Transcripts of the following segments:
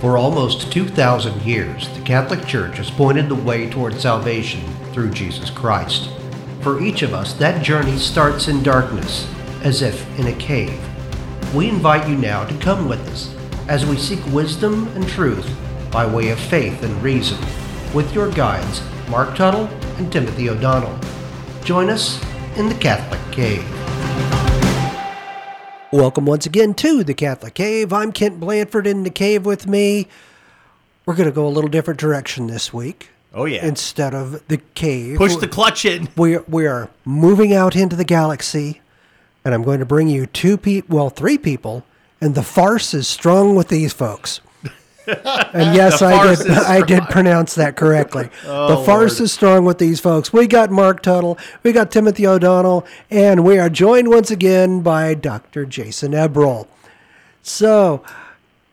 For almost 2,000 years, the Catholic Church has pointed the way toward salvation through Jesus Christ. For each of us, that journey starts in darkness, as if in a cave. We invite you now to come with us as we seek wisdom and truth by way of faith and reason with your guides, Marc Tuttle and Timothy O'Donnell. Join us in the Catholic Cave. Welcome once again to the Catholic Cave. I'm Kent Blanford in the cave with me. We're going to go a little different direction this week. Oh yeah. Instead of the cave, Push the clutch in. we we are moving out into the galaxy, and I'm going to bring you two people, well, three people, and the farce is strong with these folks. And yes, I did. I did pronounce that correctly. the farce is strong with these folks. We got Marc Tuttle, we got Timothy O'Donnell, and we are joined once again by Dr. Jason Eberl. So,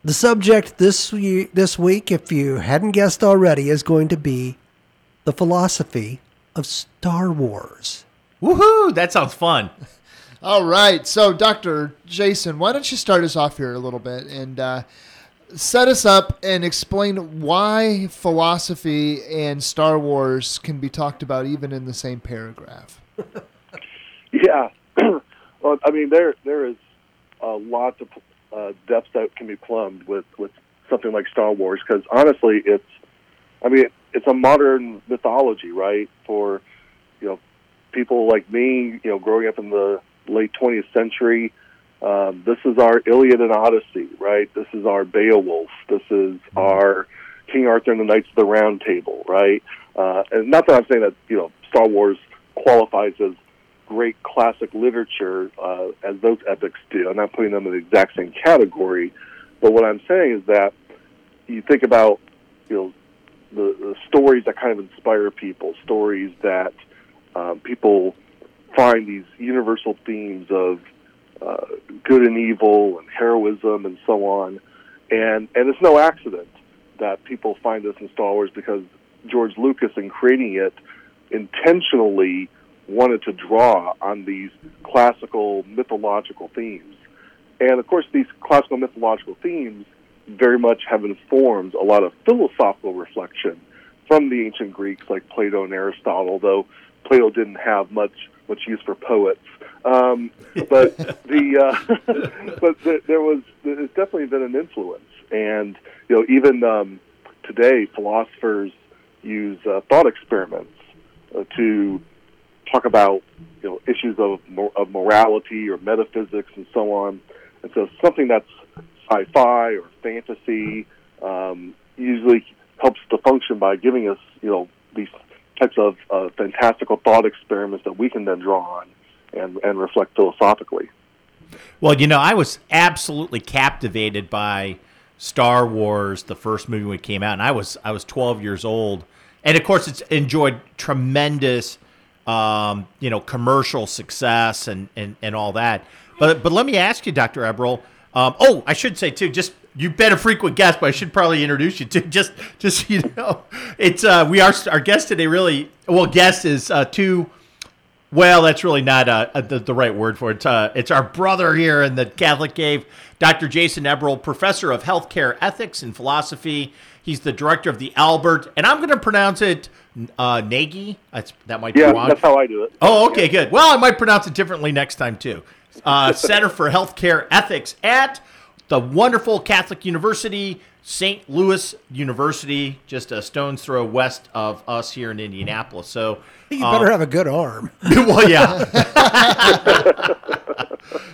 the subject this this week, if you hadn't guessed already, is going to be the philosophy of Star Wars. Woohoo! That sounds fun. All right. So, Dr. Jason, why don't you start us off here a little bit and uh, set us up and explain why philosophy and Star Wars can be talked about even in the same paragraph? Yeah. well, I mean, there there is a lot of uh, depths that can be plumbed with with something like Star Wars because honestly, it's I mean, it's a modern mythology, right? For you know, people like me, you know, growing up in the late 20th century. Um, this is our Iliad and Odyssey, right? This is our Beowulf. This is our King Arthur and the Knights of the Round Table, right? Uh, and not that I'm saying that you know Star Wars qualifies as great classic literature uh, as those epics do. I'm not putting them in the exact same category, but what I'm saying is that you think about you know the, the stories that kind of inspire people, stories that um, people find these universal themes of uh, good and evil and heroism and so on, and and it's no accident that people find this in Star Wars because George Lucas, in creating it, intentionally wanted to draw on these classical mythological themes. And of course, these classical mythological themes very much have informed a lot of philosophical reflection from the ancient Greeks like Plato and Aristotle, though Plato didn't have much much use for poets. Um, but the uh, but the, there was there's definitely been an influence, and you know even um, today philosophers use uh, thought experiments uh, to talk about you know issues of of morality or metaphysics and so on. And so something that's sci-fi or fantasy um, usually helps to function by giving us you know these types of uh, fantastical thought experiments that we can then draw on and and reflect philosophically. Well, you know, I was absolutely captivated by Star Wars, the first movie when it came out, and I was I was 12 years old, and of course, it's enjoyed tremendous, um, you know, commercial success and, and and all that. But but let me ask you, Doctor Eberl. Um, oh, I should say too, just you've been a frequent guest, but I should probably introduce you to just just so you know, it's uh, we are our guest today. Really, well, guest is uh, two. Well, that's really not uh, uh, the, the right word for it. Uh, it's our brother here in the Catholic Cave, Dr. Jason Eberl, professor of healthcare ethics and philosophy. He's the director of the Albert, and I'm going to pronounce it uh, Gnaegi. That's, that might Yeah, be wrong. that's how I do it. Oh, okay, good. Well, I might pronounce it differently next time too. Uh, Center for Healthcare Ethics at the wonderful Catholic University, St. Louis University, just a stone's throw west of us here in Indianapolis. So, You better have a good arm. well, yeah.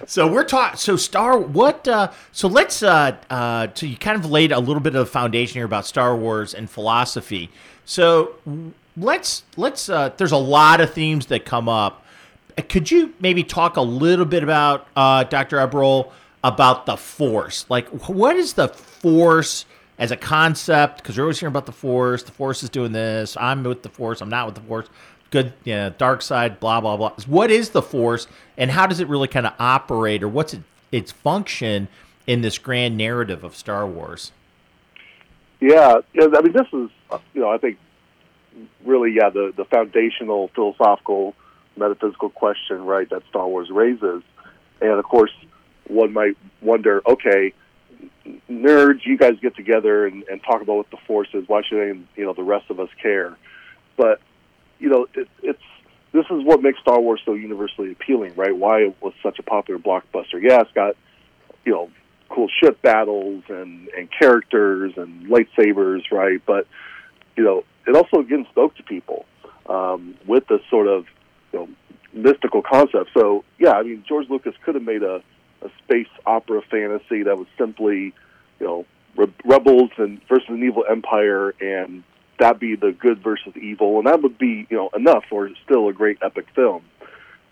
so we're talking. So Star, what? Uh, so let's. Uh, uh, so you kind of laid a little bit of foundation here about Star Wars and philosophy. So let's let's. Uh, there's a lot of themes that come up. Uh, Could you maybe talk a little bit about uh, Dr. Eberl about the Force? Like, what is the Force? As a concept, because you're always hearing about the Force. The Force is doing this. I'm with the Force. I'm not with the Force good you know, dark side blah blah blah what is the force and how does it really kind of operate or what's it, its function in this grand narrative of star wars Yeah, yeah. I mean, this is uh, you know, I think really, yeah, the the foundational philosophical, metaphysical question, right, that Star Wars raises, and of course, one might wonder, okay, nerds, you guys get together and, and talk about what the Force is. Why should any, you know the rest of us care? But you know, it, it's this is what makes Star Wars so universally appealing, right? Why it was such a popular blockbuster. Yeah, it's got you know cool ship battles and and characters and lightsabers, right? But you know, it also again spoke to people um, with this sort of you know mystical concept. So yeah, I mean, George Lucas could have made a, a space opera fantasy that was simply you know re- rebels and versus an evil empire and that be the good versus evil, and that would be you know enough for still a great epic film.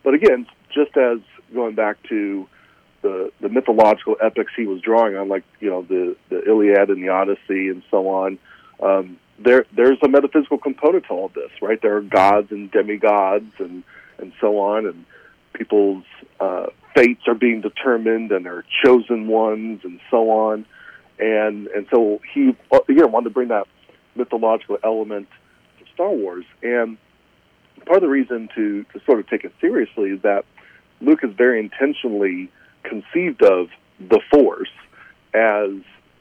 But again, just as going back to the the mythological epics he was drawing on, like you know the the Iliad and the Odyssey and so on. Um, there there's a metaphysical component to all this, right? There are gods and demigods and and so on, and people's uh, fates are being determined, and are chosen ones, and so on. And and so he uh, again wanted to bring that mythological element to Star Wars, and part of the reason to to sort of take it seriously is that Lucas very intentionally conceived of the Force as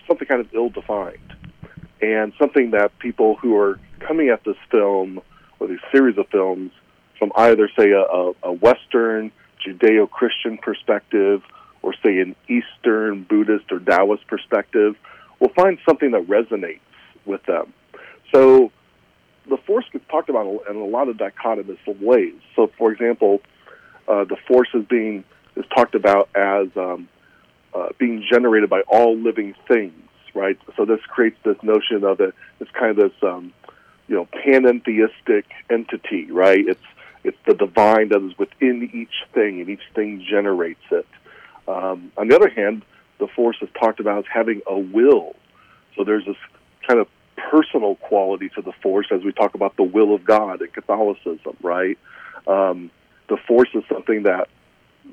something kind of ill-defined and something that people who are coming at this film or these series of films from either, say, a, a Western Judeo-Christian perspective or, say, an Eastern Buddhist or Taoist perspective, will find something that resonates with them. So the Force gets talked about in a lot of dichotomous ways. So, for example, uh, the Force is being is talked about as um, uh, being generated by all living things, right? So this creates this notion of it. It's kind of this, um, you know, panentheistic entity, right? It's it's the divine that is within each thing, and each thing generates it. Um, on the other hand, the force is talked about as having a will. So there's this kind of personal quality to the force as we talk about the will of God in Catholicism, right? Um, the force is something that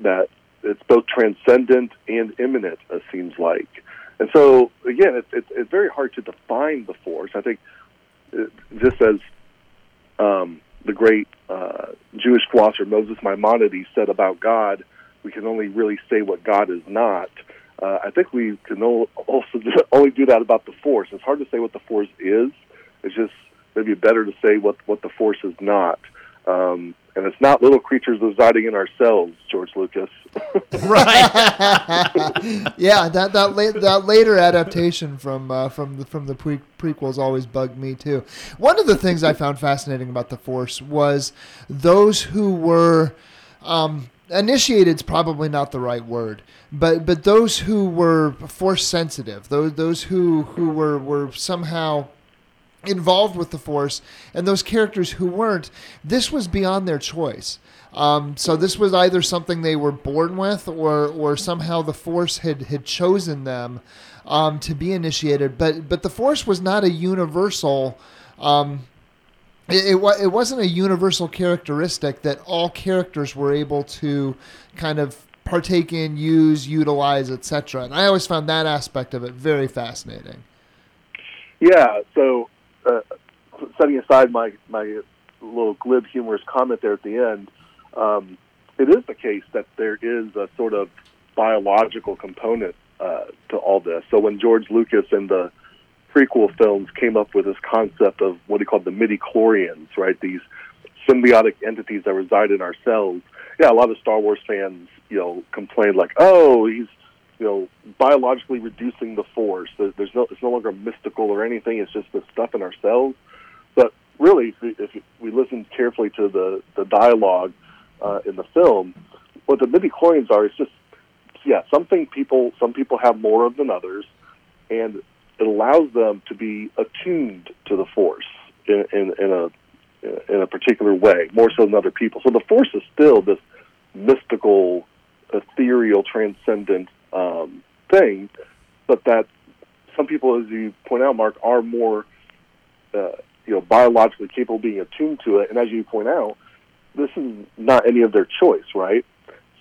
that it's both transcendent and immanent, it seems like. And so, again, it's, it's, it's very hard to define the force. I think, uh, just as um, the great uh, Jewish philosopher Moses Maimonides said about God, we can only really say what God is not. Uh, I think we can also only do that about the force. It's hard to say what the force is. It's just maybe better to say what what the force is not. Um, and it's not little creatures residing in ourselves, George Lucas. right. yeah, that that la- that later adaptation from uh, from the from the pre- prequels always bugged me too. One of the things I found fascinating about the Force was those who were. Um, initiated's probably not the right word, but but those who were force sensitive, those those who who were were somehow involved with the force and those characters who weren't this was beyond their choice. Um, so this was either something they were born with or or somehow the force had had chosen them um, to be initiated. But but the force was not a universal um, it, it, it wasn't a universal characteristic that all characters were able to kind of partake in use utilize etc and i always found that aspect of it very fascinating. Yeah so uh, setting aside my my little glib humorous comment there at the end, um, it is the case that there is a sort of biological component uh, to all this. So when George Lucas and the prequel films came up with this concept of what he called the midi-chlorians, right? These symbiotic entities that reside in our cells. Yeah, a lot of Star Wars fans, you know, complained like, "Oh, he's you know, biologically reducing the force. There's no, it's no longer mystical or anything. It's just the stuff in our cells. But really, if we, if we listen carefully to the the dialogue uh, in the film, what the midi chlorians are is just, yeah, something people some people have more of than others, and it allows them to be attuned to the force in, in, in a in a particular way, more so than other people. So the force is still this mystical, ethereal, transcendent um, thing, but that some people, as you point out, Marc, are more uh, you know biologically capable of being attuned to it. And as you point out, this is not any of their choice, right?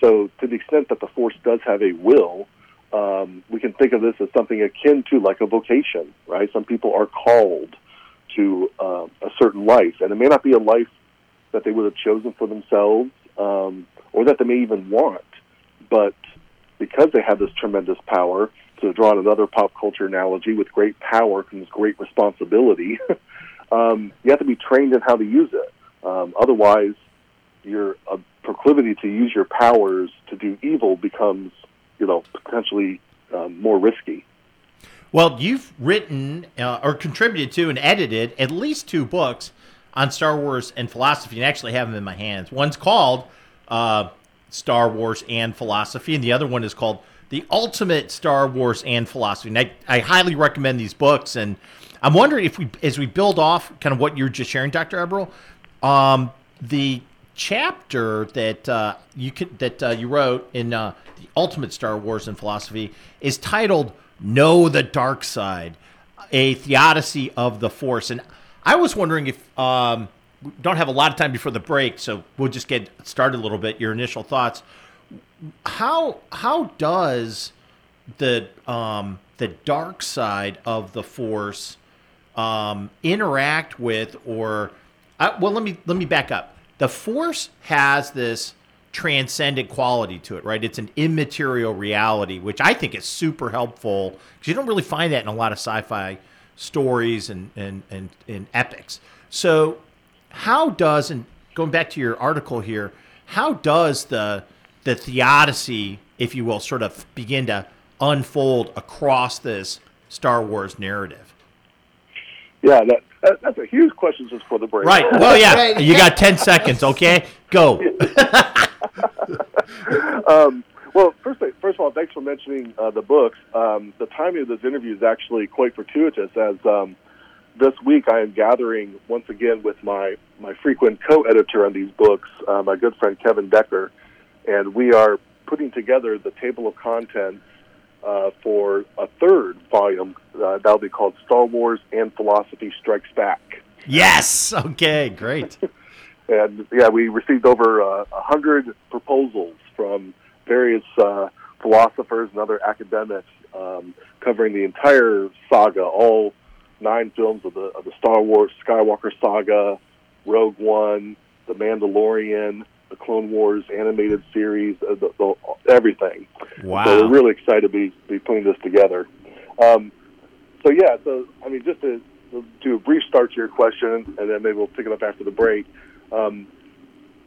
So to the extent that the force does have a will, um, we can think of this as something akin to like a vocation, right? Some people are called to uh, a certain life, and it may not be a life that they would have chosen for themselves, um, or that they may even want, but because they have this tremendous power, to draw on another pop culture analogy, with great power comes great responsibility. um, you have to be trained in how to use it. Um, otherwise, your uh, proclivity to use your powers to do evil becomes, you know, potentially um, more risky. Well, you've written uh, or contributed to and edited at least two books on Star Wars and philosophy, and actually have them in my hands. One's called uh, Star Wars and Philosophy, and the other one is called The Ultimate Star Wars and Philosophy. And I, I highly recommend these books, and I'm wondering if we, as we build off kind of what you're just sharing, Dr. Eberl, um, the chapter that uh, you could, that uh, you wrote in uh, the Ultimate Star Wars and Philosophy is titled "Know the Dark Side," a theodicy of the Force. And I was wondering if um, don't have a lot of time before the break, so we'll just get started a little bit. Your initial thoughts. How how does the um, the dark side of the Force um, interact with or uh, well let me let me back up the force has this transcendent quality to it right it's an immaterial reality which i think is super helpful because you don't really find that in a lot of sci-fi stories and and and, and epics so how does and going back to your article here how does the the theodicy if you will sort of begin to unfold across this star wars narrative Yeah, that, that that's a huge question just for the break. Right. Well, yeah. You got 10 seconds, okay? Go. um, well, first, first of all, thanks for mentioning uh, the books. Um, the timing of this interview is actually quite fortuitous, as um, this week I am gathering once again with my, my frequent co-editor on these books, uh, my good friend Kevin Decker, and we are putting together the table of contents uh, for a third volume uh, that'll be called Star Wars and Philosophy Strikes Back. Yes. Okay, great. And yeah, we received over uh, a hundred proposals from various uh, philosophers and other academics um, covering the entire saga, all nine films of the of the Star Wars Skywalker saga, Rogue One, The Mandalorian, the Clone Wars animated series, uh, the, the, everything. Wow. So we're really excited to be be putting this together. Um, so yeah, so I mean, just to, to do a brief start to your question, and then maybe we'll pick it up after the break. Um,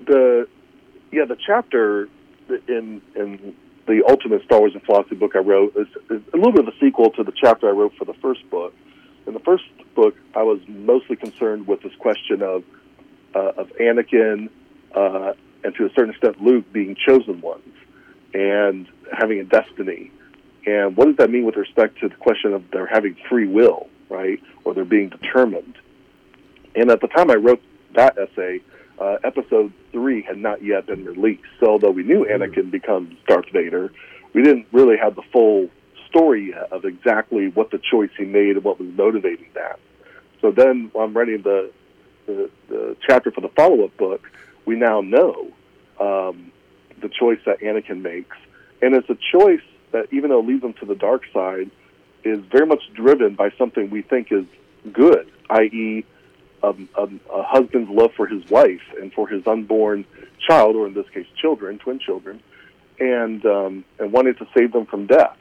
the yeah, the chapter in in the Ultimate Star Wars and Philosophy book I wrote is, is a little bit of a sequel to the chapter I wrote for the first book. In the first book, I was mostly concerned with this question of uh, of Anakin uh, and to a certain extent Luke being chosen ones and having a destiny. And what does that mean with respect to the question of their having free will, right? Or they're being determined. And at the time I wrote that essay, uh, episode three had not yet been released. So although we knew Anakin becomes Darth Vader, we didn't really have the full story yet of exactly what the choice he made and what was motivating that. So then, I'm writing the the, the chapter for the follow-up book, we now know um, the choice that Anakin makes, and it's a choice that, even though it leads him to the dark side, is very much driven by something we think is good, i.e., um, um, a husband's love for his wife and for his unborn child, or in this case, children, twin children, and um, and wanting to save them from death.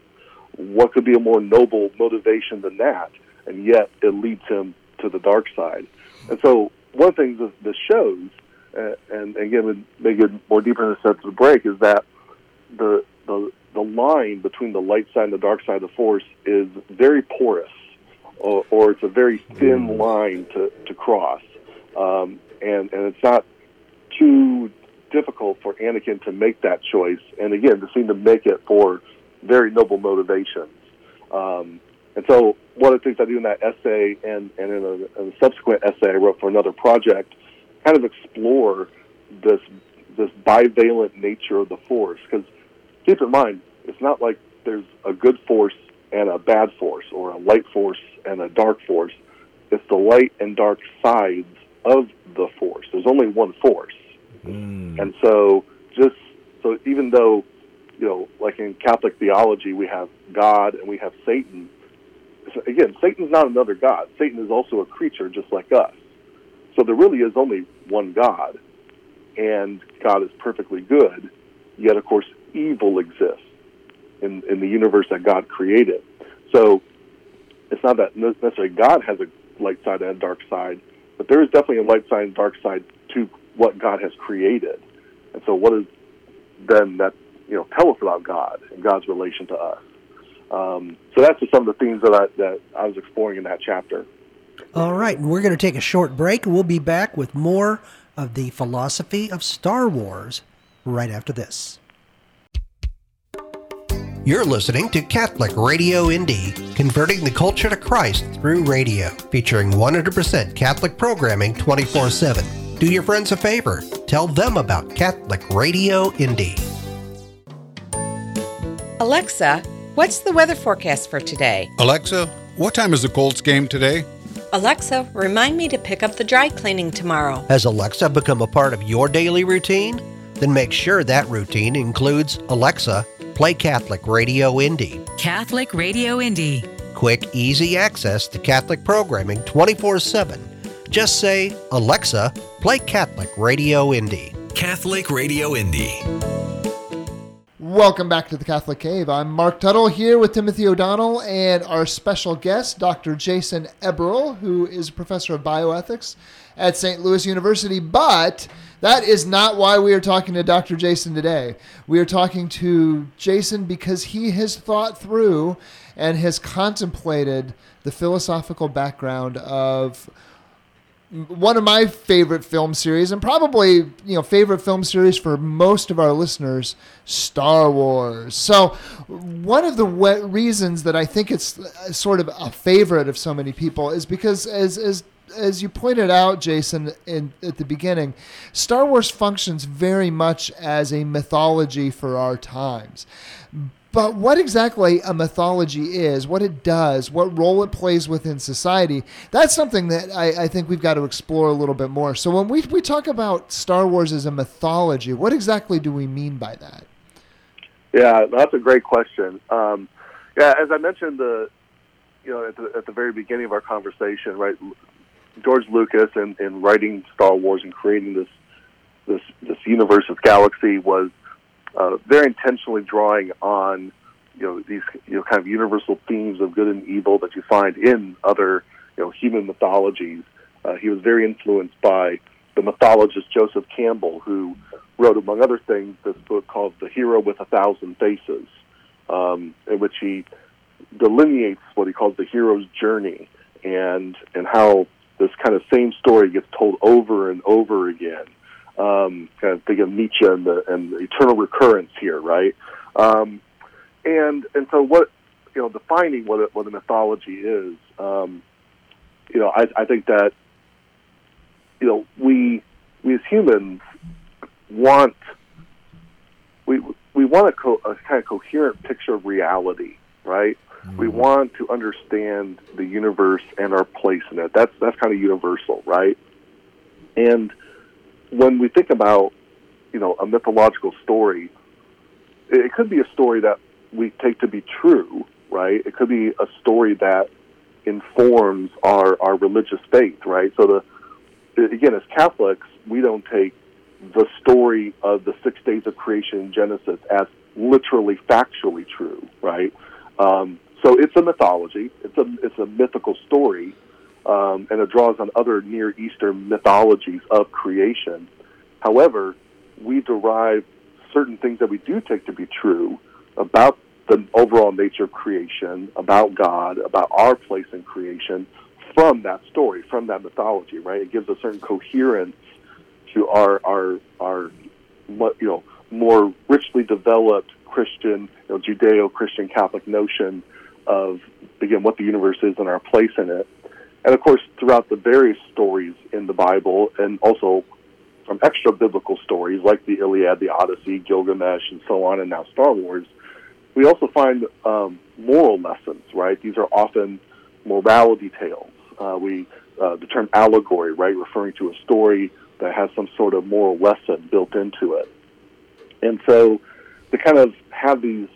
What could be a more noble motivation than that? And yet, it leads him to the dark side. And so, one of the things this, this shows, uh, and again, it more deeper in the sense of the break, is that the the the line between the light side and the dark side of the force is very porous, or, or it's a very thin line to to cross, um, and and it's not too difficult for Anakin to make that choice, and again, to seem to make it for very noble motivations. Um, and so, one of the things I do in that essay and, and in, a, in a subsequent essay I wrote for another project, kind of explore this this bivalent nature of the Force. Because keep in mind, it's not like there's a good force and a bad force, or a light force and a dark force. It's the light and dark sides of the Force. There's only one Force. And so, just so even though, you know, like in Catholic theology, we have God and we have Satan. so Again, Satan's not another God. Satan is also a creature just like us. So there really is only one God, and God is perfectly good. Yet, of course, evil exists. in in the universe that God created. So it's not that necessarily God has a light side and a dark side, but there is definitely a light side and dark side to what God has created. And so, what is then that you know tell us about God and God's relation to us? Um, so that's just some of the themes that I, that I was exploring in that chapter. All right, we're going to take a short break, we'll be back with more of the philosophy of Star Wars right after this. You're listening to Catholic Radio Indy, converting the culture to Christ through radio, featuring 100% Catholic programming 24 7. Do your friends a favor. Tell them about Catholic Radio Indy. Alexa, what's the weather forecast for today? Alexa, what time is the Colts game today? Alexa, remind me to pick up the dry cleaning tomorrow. Has Alexa become a part of your daily routine? Then make sure that routine includes Alexa, play Catholic Radio Indy. Catholic Radio Indy. Quick, easy access to Catholic programming 24 7. Just say, Alexa, play Catholic Radio Indy. Catholic Radio Indy. Welcome back to the Catholic Cave. I'm Marc Tuttle here with Timothy O'Donnell and our special guest, Dr. Jason Eberl, who is a professor of bioethics at St. Louis University. But that is not why we are talking to Dr. Jason today. We are talking to Jason because he has thought through and has contemplated the philosophical background of one of my favorite film series and probably you know favorite film series for most of our listeners star wars. So one of the reasons that i think it's uh, sort of a favorite of so many people is because as as as you pointed out jason in at the beginning star wars functions very much as a mythology for our times but what exactly a mythology is, what it does, what role it plays within society, that's something that I, I, think we've got to explore a little bit more. So when we, we talk about Star Wars as a mythology, what exactly do we mean by that? Yeah, that's a great question. Um, yeah, as I mentioned, the you know at the, at the very beginning of our conversation, right? George Lucas, in, in writing Star Wars and creating this this this universe, of galaxy, was uh, very intentionally drawing on you know these you know kind of universal themes of good and evil that you find in other you know human mythologies. Uh, he was very influenced by the mythologist Joseph Campbell, who wrote, among other things, this book called "The Hero with a Thousand Faces," um, in which he delineates what he calls the hero's journey and and how this kind of same story gets told over and over again um, kind of think of Nietzsche and the, and the eternal recurrence here, right? Um, and and so what you know, defining what a, what a mythology is, um, you know, I, I think that you know we we as humans want we we want a, co- a kind of coherent picture of reality, right? Mm-hmm. We want to understand the universe and our place in it. That's that's kind of universal, right? And when we think about, you know, a mythological story, it could be a story that we take to be true, right? It could be a story that informs our, our religious faith, right? So the again, as Catholics, we don't take the story of the six days of creation in Genesis as literally factually true, right? Um, so it's a mythology. It's a it's a mythical story, um, and it draws on other Near Eastern mythologies of creation. However, we derive certain things that we do take to be true about the overall nature of creation, about God, about our place in creation from that story, from that mythology, right? It gives a certain coherence to our our our you know more richly developed Christian, you know, Judeo-Christian Catholic notion of again what the universe is and our place in it. And of course, throughout the various stories in the Bible, and also from extra biblical stories like the Iliad, the Odyssey, Gilgamesh, and so on, and now Star Wars, we also find um, moral lessons. Right? These are often morality tales. Uh, we uh, the term allegory, right, referring to a story that has some sort of moral lesson built into it. And so, to kind of have these,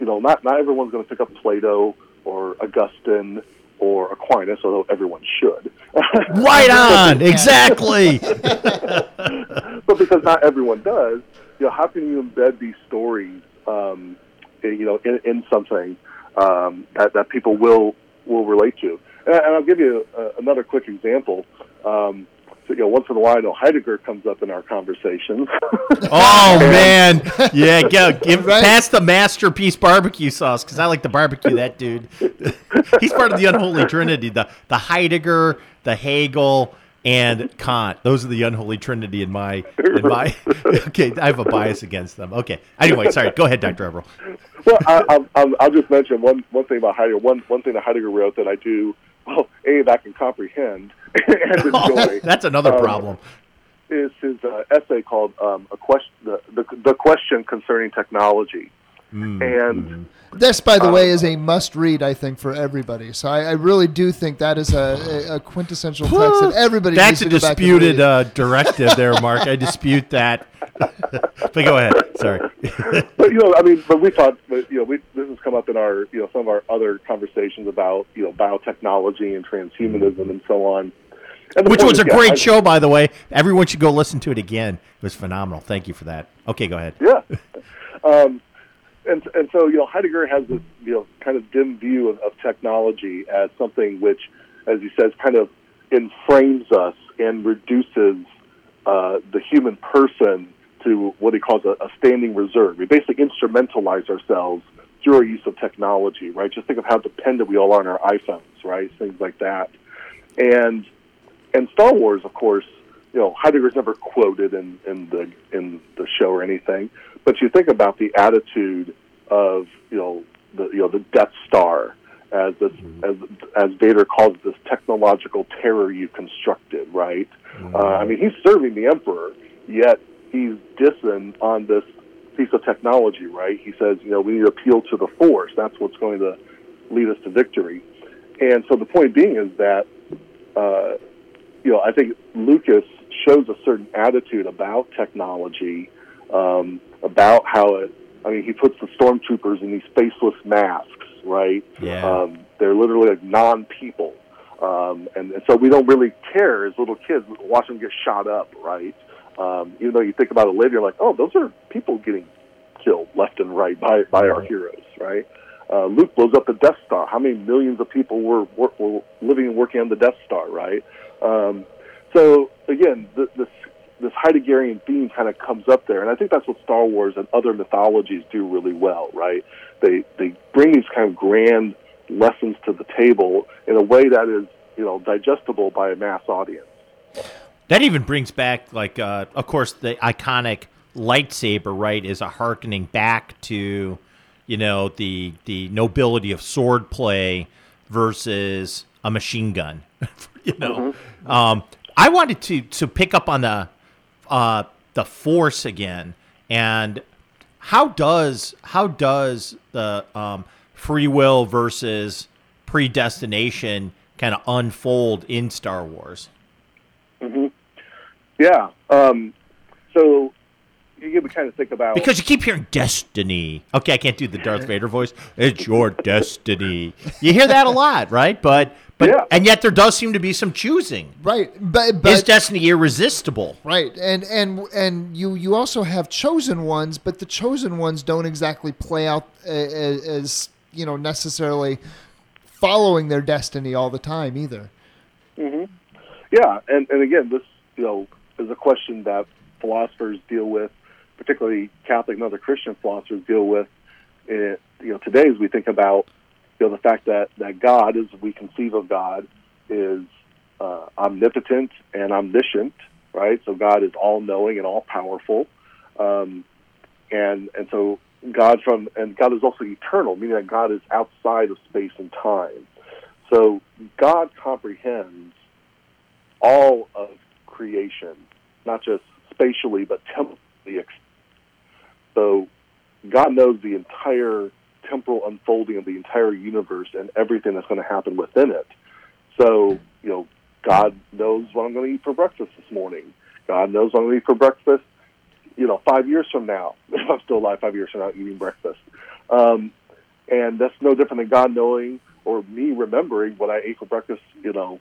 you know, not not everyone's going to pick up Plato or Augustine or Aquinas, although everyone should. right on, exactly. but because not everyone does, you know, how can you embed these stories um, you know, in, in something um, that, that people will will relate to. And, and I'll give you uh, another quick example. Um, you know, once in a while, I know Heidegger comes up in our conversations. oh man, yeah, go give right. pass the masterpiece barbecue sauce because I like to barbecue that dude. He's part of the unholy trinity: the the Heidegger, the Hegel, and Kant. Those are the unholy trinity in my in my. okay, I have a bias against them. Okay. Anyway, sorry. Go ahead, Doctor Eberl. Well, I, will I'll just mention one one thing about Heidegger. One one thing that Heidegger wrote that I do well. A that I can comprehend and enjoy. That's another um, problem. Is his uh, essay called um, a question the, the the question concerning technology. Mm. And mm-hmm. this, by the um, way, is a must-read, I think, for everybody. So I, I really do think that is a, a quintessential text that everybody. That's a disputed uh, directive, there, Marc. I dispute that. but go ahead. Sorry. but you know, I mean, but we thought, you know, we, this has come up in our, you know, some of our other conversations about, you know, biotechnology and transhumanism and so on. And Which was a great I, show, by the way. Everyone should go listen to it again. It was phenomenal. Thank you for that. Okay, go ahead. Yeah. Um, and and so you know Heidegger has this you know kind of dim view of, of technology as something which, as he says, kind of enframes us and reduces uh, the human person to what he calls a, a standing reserve. We basically instrumentalize ourselves through our use of technology, right? Just think of how dependent we all are on our iPhones, right? Things like that, and and Star Wars, of course, you know Heidegger's never quoted in in the in the show or anything, but you think about the attitude of you know the you know the Death Star as this mm-hmm. as as Vader calls it, this technological terror you constructed, right? Mm-hmm. Uh, I mean, he's serving the Emperor, yet he's dissing on this piece of technology, right? He says, you know, we need to appeal to the Force. That's what's going to lead us to victory. And so the point being is that, uh, you know, I think Lucas shows a certain attitude about technology um, about how it. I mean, he puts the stormtroopers in these faceless masks, right? Yeah. Um, they're literally like non-people, um, and, and so we don't really care as little kids we watch them get shot up, right? Um, even though you think about it later, you're like, oh, those are people getting killed left and right by by our heroes, right? Uh, Luke blows up the Death Star. How many millions of people were were, were living and working on the Death Star, right? Um, so again, the, the this Heideggerian theme kind of comes up there, and I think that's what Star Wars and other mythologies do really well, right? They they bring these kind of grand lessons to the table in a way that is you know digestible by a mass audience. That even brings back, like, uh, of course, the iconic lightsaber, right, is a harkening back to, you know, the the nobility of swordplay versus a machine gun. you know, mm-hmm. um, I wanted to to pick up on the uh, the force again and how does how does the um, free will versus predestination kind of unfold in Star Wars? Yeah. Um, so you can kind of think about because you keep hearing destiny. Okay, I can't do the Darth Vader voice. It's your destiny. You hear that a lot, right? But but yeah. and yet there does seem to be some choosing. Right. But, but is destiny irresistible? Right. And and and you you also have chosen ones, but the chosen ones don't exactly play out as, as you know necessarily following their destiny all the time either. Mm-hmm. Yeah, and and again, this you know is a question that philosophers deal with, particularly Catholic and other Christian philosophers deal with. In, you know, today as we think about you know the fact that that God, as we conceive of God, is uh, omnipotent and omniscient, right? So God is all knowing and all powerful, um, and and so God from and God is also eternal, meaning that God is outside of space and time. So God comprehends all of creation, not just spatially but temporally. So God knows the entire temporal unfolding of the entire universe and everything that's going to happen within it. So, you know, God knows what I'm going to eat for breakfast this morning. God knows what I'm going to eat for breakfast, you know, five years from now, if I'm still alive five years from now eating breakfast. Um, and that's no different than God knowing or me remembering what I ate for breakfast, you know,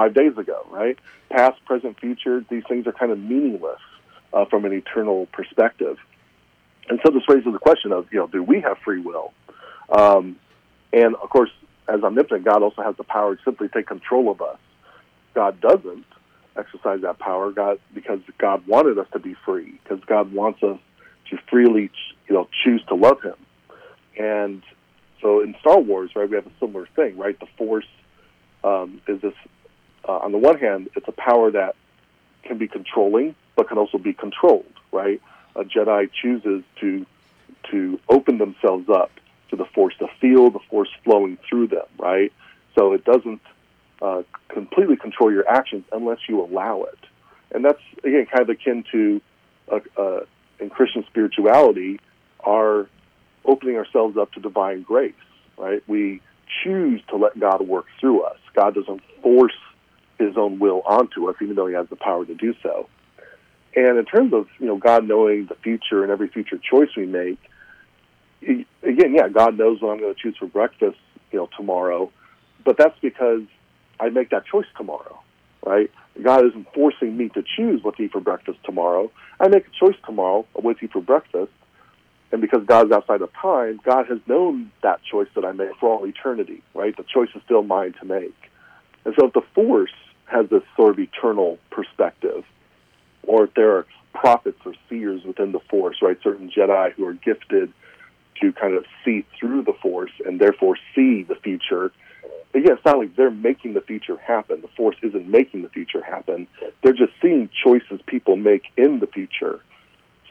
five days ago, right? Past, present, future, these things are kind of meaningless uh, from an eternal perspective. and so this raises the question of, you know, do we have free will? Um, and of course, as omnipotent, God also has the power to simply take control of us. God doesn't exercise that power, God, because God wanted us to be free, because God wants us to freely, you know, choose to love Him. And so in Star Wars, right, we have a similar thing, right? The Force um, is this. Uh, on the one hand, it's a power that can be controlling, but can also be controlled, right? A Jedi chooses to to open themselves up to the Force, to feel the Force flowing through them, right? So it doesn't uh, completely control your actions unless you allow it, and that's again kind of akin to uh, uh, in Christian spirituality, our opening ourselves up to divine grace, right? We choose to let God work through us. God doesn't force his own will onto us, even though he has the power to do so. And in terms of, you know, God knowing the future and every future choice we make, he, again, yeah, God knows what I'm going to choose for breakfast, you know, tomorrow, but that's because I make that choice tomorrow, right? God isn't forcing me to choose what to eat for breakfast tomorrow. I make a choice tomorrow of what to eat for breakfast, and because God's outside of time, God has known that choice that I make for all eternity, right? The choice is still mine to make. And so if the Force has this sort of eternal perspective, or if there are prophets or seers within the Force, right? Certain Jedi who are gifted to kind of see through the Force and therefore see the future. Again, it's not like they're making the future happen. The Force isn't making the future happen. They're just seeing choices people make in the future.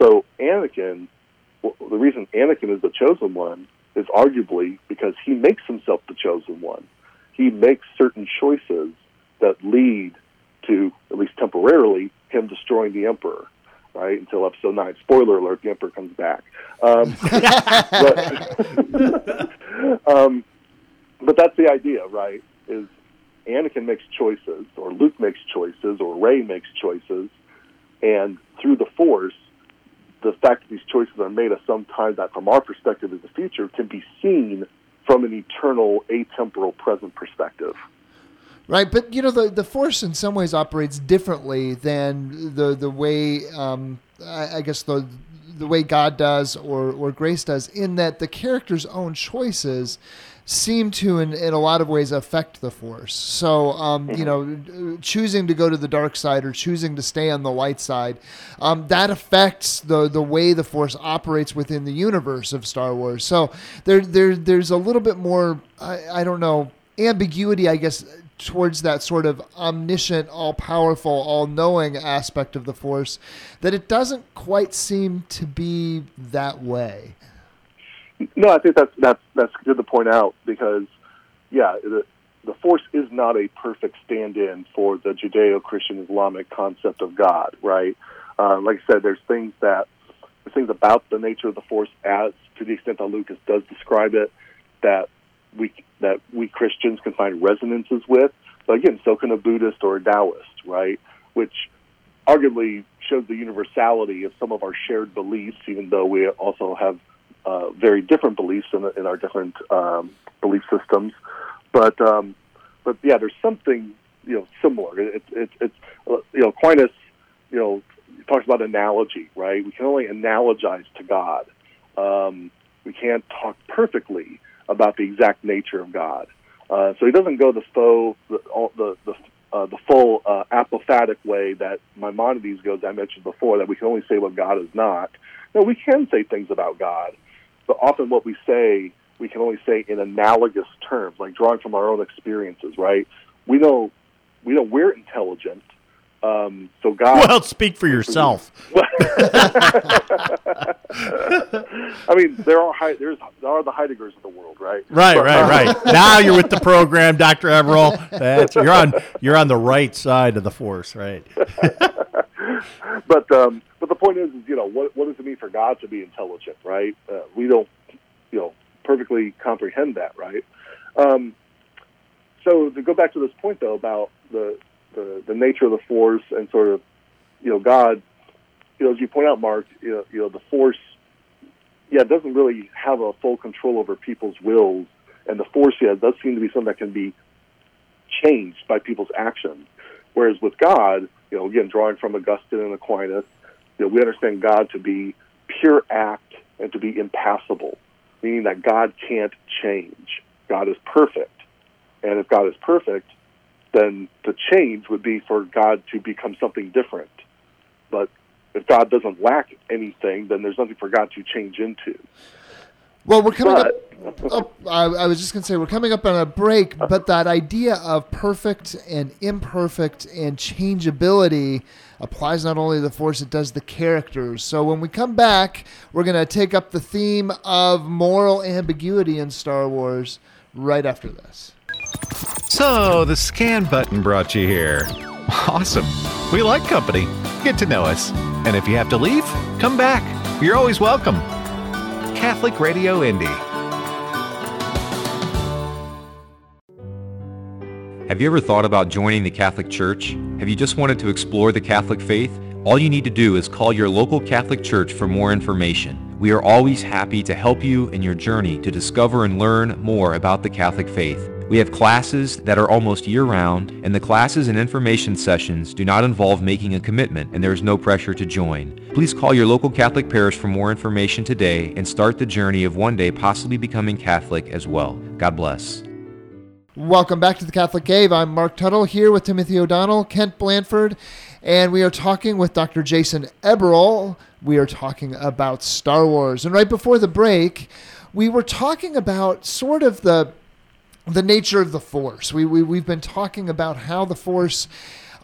So Anakin the reason Anakin is the chosen one is arguably because he makes himself the chosen one. He makes certain choices that lead to, at least temporarily, him destroying the Emperor, right? Until episode nine. Spoiler alert: the Emperor comes back. Um, but, um, but that's the idea, right? Is Anakin makes choices, or Luke makes choices, or Rey makes choices, and through the Force, the fact that these choices are made at some time that, from our perspective, is the future, can be seen from an eternal, atemporal, present perspective. Right, but you know the the force in some ways operates differently than the the way um, I, I guess the the way God does or or grace does, in that the character's own choices seem to, in, in a lot of ways, affect the Force. So, um, you know, choosing to go to the dark side or choosing to stay on the light side, um, that affects the the way the Force operates within the universe of Star Wars. So there, there there's a little bit more, I, I don't know, ambiguity, I guess, towards that sort of omniscient, all powerful, all knowing aspect of the Force that it doesn't quite seem to be that way. No, I think that's that's that's good to point out because, yeah, the the Force is not a perfect stand-in for the Judeo-Christian Islamic concept of God, right? Uh, like I said, there's things that there's things about the nature of the Force, as to the extent that Lucas does describe it, that we that we Christians can find resonances with. But again, so can a Buddhist or a Taoist, right? Which arguably shows the universality of some of our shared beliefs, even though we also have uh, very different beliefs in, in our different um, belief systems. But um, but yeah, there's something you know similar. It's it, it's you know Aquinas you know talks about analogy, right? We can only analogize to God. Um, we can't talk perfectly about the exact nature of God. Uh, so he doesn't go the faux, the the the, uh, the full uh, apophatic way that Maimonides goes. I mentioned before that we can only say what God is not. No, we can say things about God, but often what we say we can only say in analogous terms, like drawing from our own experiences. Right? We know we know we're intelligent. Um, so God. Well, speak for yourself. I mean, there are high, there's there are the Heideggers of the world, right? Right, But, right, right. now you're with the program, Doctor Eberl. That's you're on you're on the right side of the force, right? but um, but the point is, is you know, what what does it mean for God to be intelligent, right? Uh, we don't, you know, perfectly comprehend that, right? Um, so to go back to this point though about the, the the nature of the force and sort of, you know, God, you know, as you point out, Marc, you know, you know, the force, yeah, doesn't really have a full control over people's wills, and the force, yeah, does seem to be something that can be changed by people's actions. Whereas with God, you know, again, drawing from Augustine and Aquinas, you know, we understand God to be pure act and to be impassible, meaning that God can't change. God is perfect. And if God is perfect, then the change would be for God to become something different. But if God doesn't lack anything, then there's nothing for God to change into. Well, we're coming But- up. Oh, I, I was just going to say we're coming up on a break, but that idea of perfect and imperfect and changeability applies not only to the force, it does the characters. So when we come back, we're going to take up the theme of moral ambiguity in Star Wars right after this. So, the scan button brought you here. Awesome. We like company. Get to know us. And if you have to leave, come back. You're always welcome. Catholic Radio Indy. Have you ever thought about joining the Catholic Church? Have you just wanted to explore the Catholic faith? All you need to do is call your local Catholic Church for more information. We are always happy to help you in your journey to discover and learn more about the Catholic faith. We have classes that are almost year-round, and the classes and information sessions do not involve making a commitment, and there is no pressure to join. Please call your local Catholic parish for more information today and start the journey of one day possibly becoming Catholic as well. God bless. Welcome back to the Catholic Cave. I'm Marc Tuttle here with Timothy O'Donnell, Kent Blanford, and we are talking with Dr. Jason Eberl. We are talking about Star Wars. And right before the break, we were talking about sort of the the nature of the Force. We, we we've been talking about how the Force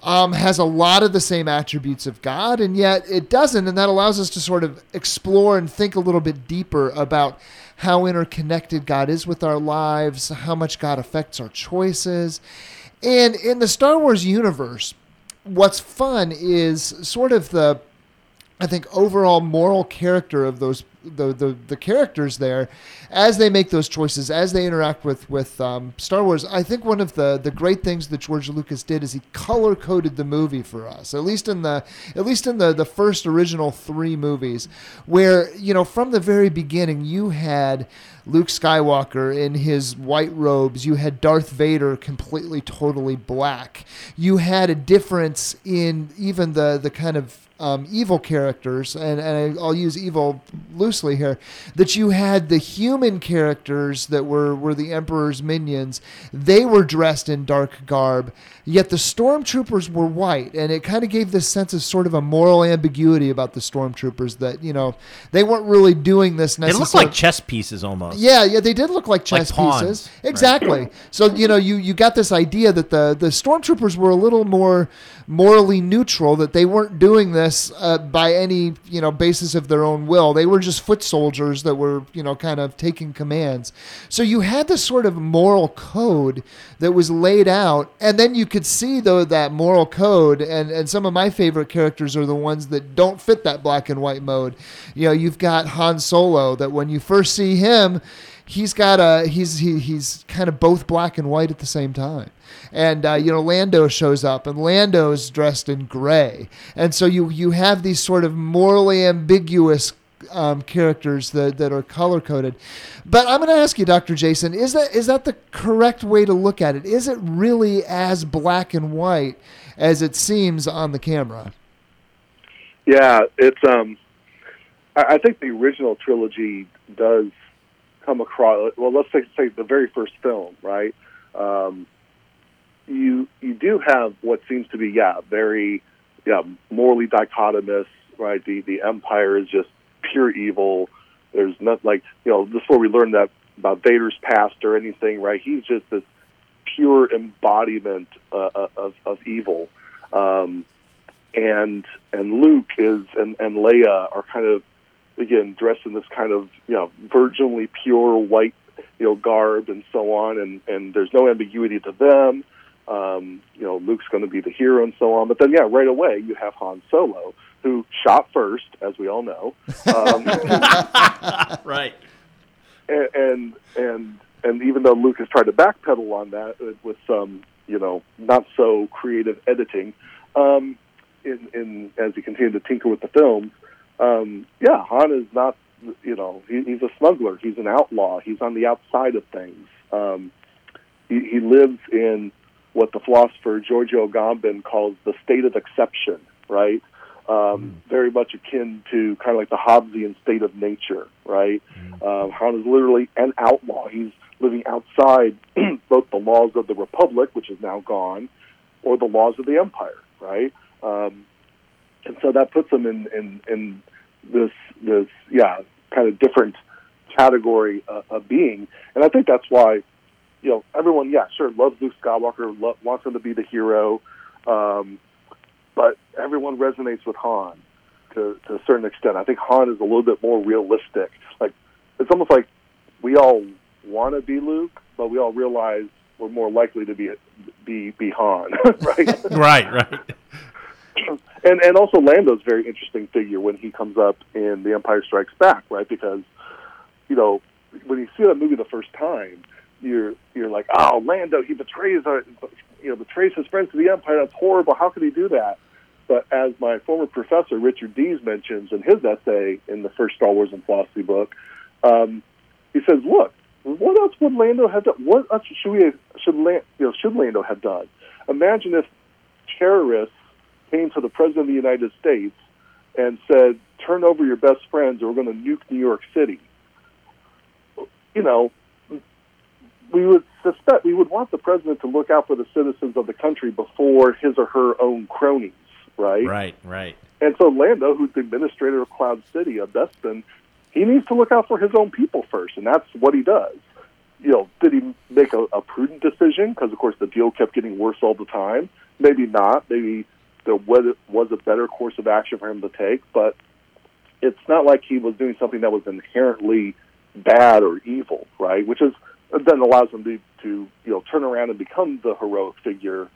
um, has a lot of the same attributes of God, and yet it doesn't, and that allows us to sort of explore and think a little bit deeper about how interconnected God is with our lives, how much God affects our choices. And in the Star Wars universe, what's fun is sort of the I think overall moral character of those the, the the characters there. As they make those choices as they interact with with um, Star Wars I think one of the the great things that George Lucas did is he color coded the movie for us at least in the at least in the the first original 3 movies where you know from the very beginning you had Luke Skywalker in his white robes. You had Darth Vader completely, totally black. You had a difference in even the the kind of um, evil characters, and, and I'll use evil loosely here, that you had the human characters that were, were the Emperor's minions. They were dressed in dark garb, yet the stormtroopers were white, and it kind of gave this sense of sort of a moral ambiguity about the stormtroopers that, you know, they weren't really doing this They necessarily. look like chess pieces almost. Yeah, yeah, they did look like chess pawns, pieces. right. Exactly. So you know, you you got this idea that the the stormtroopers were a little more morally neutral, that they weren't doing this uh, by any you know basis of their own will. They were just foot soldiers that were you know kind of taking commands. So you had this sort of moral code that was laid out, and then you could see though that moral code, and and some of my favorite characters are the ones that don't fit that black and white mode. You know, you've got Han Solo that when you first see him he's got a he's he, he's kind of both black and white at the same time and uh, you know lando shows up and lando's dressed in gray and so you you have these sort of morally ambiguous um, characters that, that are color coded but i'm going to ask you dr jason is that is that the correct way to look at it is it really as black and white as it seems on the camera Yeah, it's um, I, think the original trilogy does come across. Well, let's say, say the very first film, right? Um, you you do have what seems to be yeah very yeah morally dichotomous, right? The the Empire is just pure evil. There's not like you know where we learn that about Vader's past or anything, right? He's just this pure embodiment uh, of of evil. Um, and and Luke is and and Leia are kind of again dressed in this kind of you know virginally pure white you know garb and so on and and there's no ambiguity to them um you know Luke's going to be the hero and so on. But then yeah right away you have Han Solo who shot first as we all know. Um, right. and and and and even though Luke has tried to backpedal on that uh, with some you know not so creative editing um in in as he continued to tinker with the films um yeah Han is not you know he, he's a smuggler. He's an outlaw. He's on the outside of things. Um he, he lives in what the philosopher Giorgio Agamben calls the state of exception right um, very much akin to kind of like the Hobbesian state of nature, right? Uh, Han is literally an outlaw. He's living outside both the laws of the Republic, which is now gone, or the laws of the Empire, right? Um, and so that puts him in, in, in this this yeah kind of different category uh, of being, and I think that's why you know everyone yeah sure loves Luke Skywalker, lo- wants him to be the hero, um, but everyone resonates with Han to to a certain extent. I think Han is a little bit more realistic. Like it's almost like we all want to be Luke, but we all realize we're more likely to be be be Han, right? right, right. and and also Lando's very interesting figure when he comes up in The Empire Strikes Back, right? Because you know when you see that movie the first time, you're you're like, oh, Lando, he betrays our, you know, betrays his friends to the Empire. That's horrible. How could he do that? But as my former professor Richard Dees mentions in his essay in the first Star Wars and philosophy book, um, he says, look, what else would Lando have done? What else should we should Land, you know should Lando have done? Imagine if terrorists came to the president of the United States and said, "Turn over your best friends, or we're going to nuke New York City." You know, we would suspect we would want the president to look out for the citizens of the country before his or her own cronies, right? Right, right. And so Lando, who's the administrator of Cloud City, of Bespin, he needs to look out for his own people first, and that's what he does. You know, did he make a, a prudent decision? Because of course the deal kept getting worse all the time. Maybe not. Maybe there was was a better course of action for him to take, but it's not like he was doing something that was inherently bad or evil, right? Which is then allows him to, to you know turn around and become the heroic figure,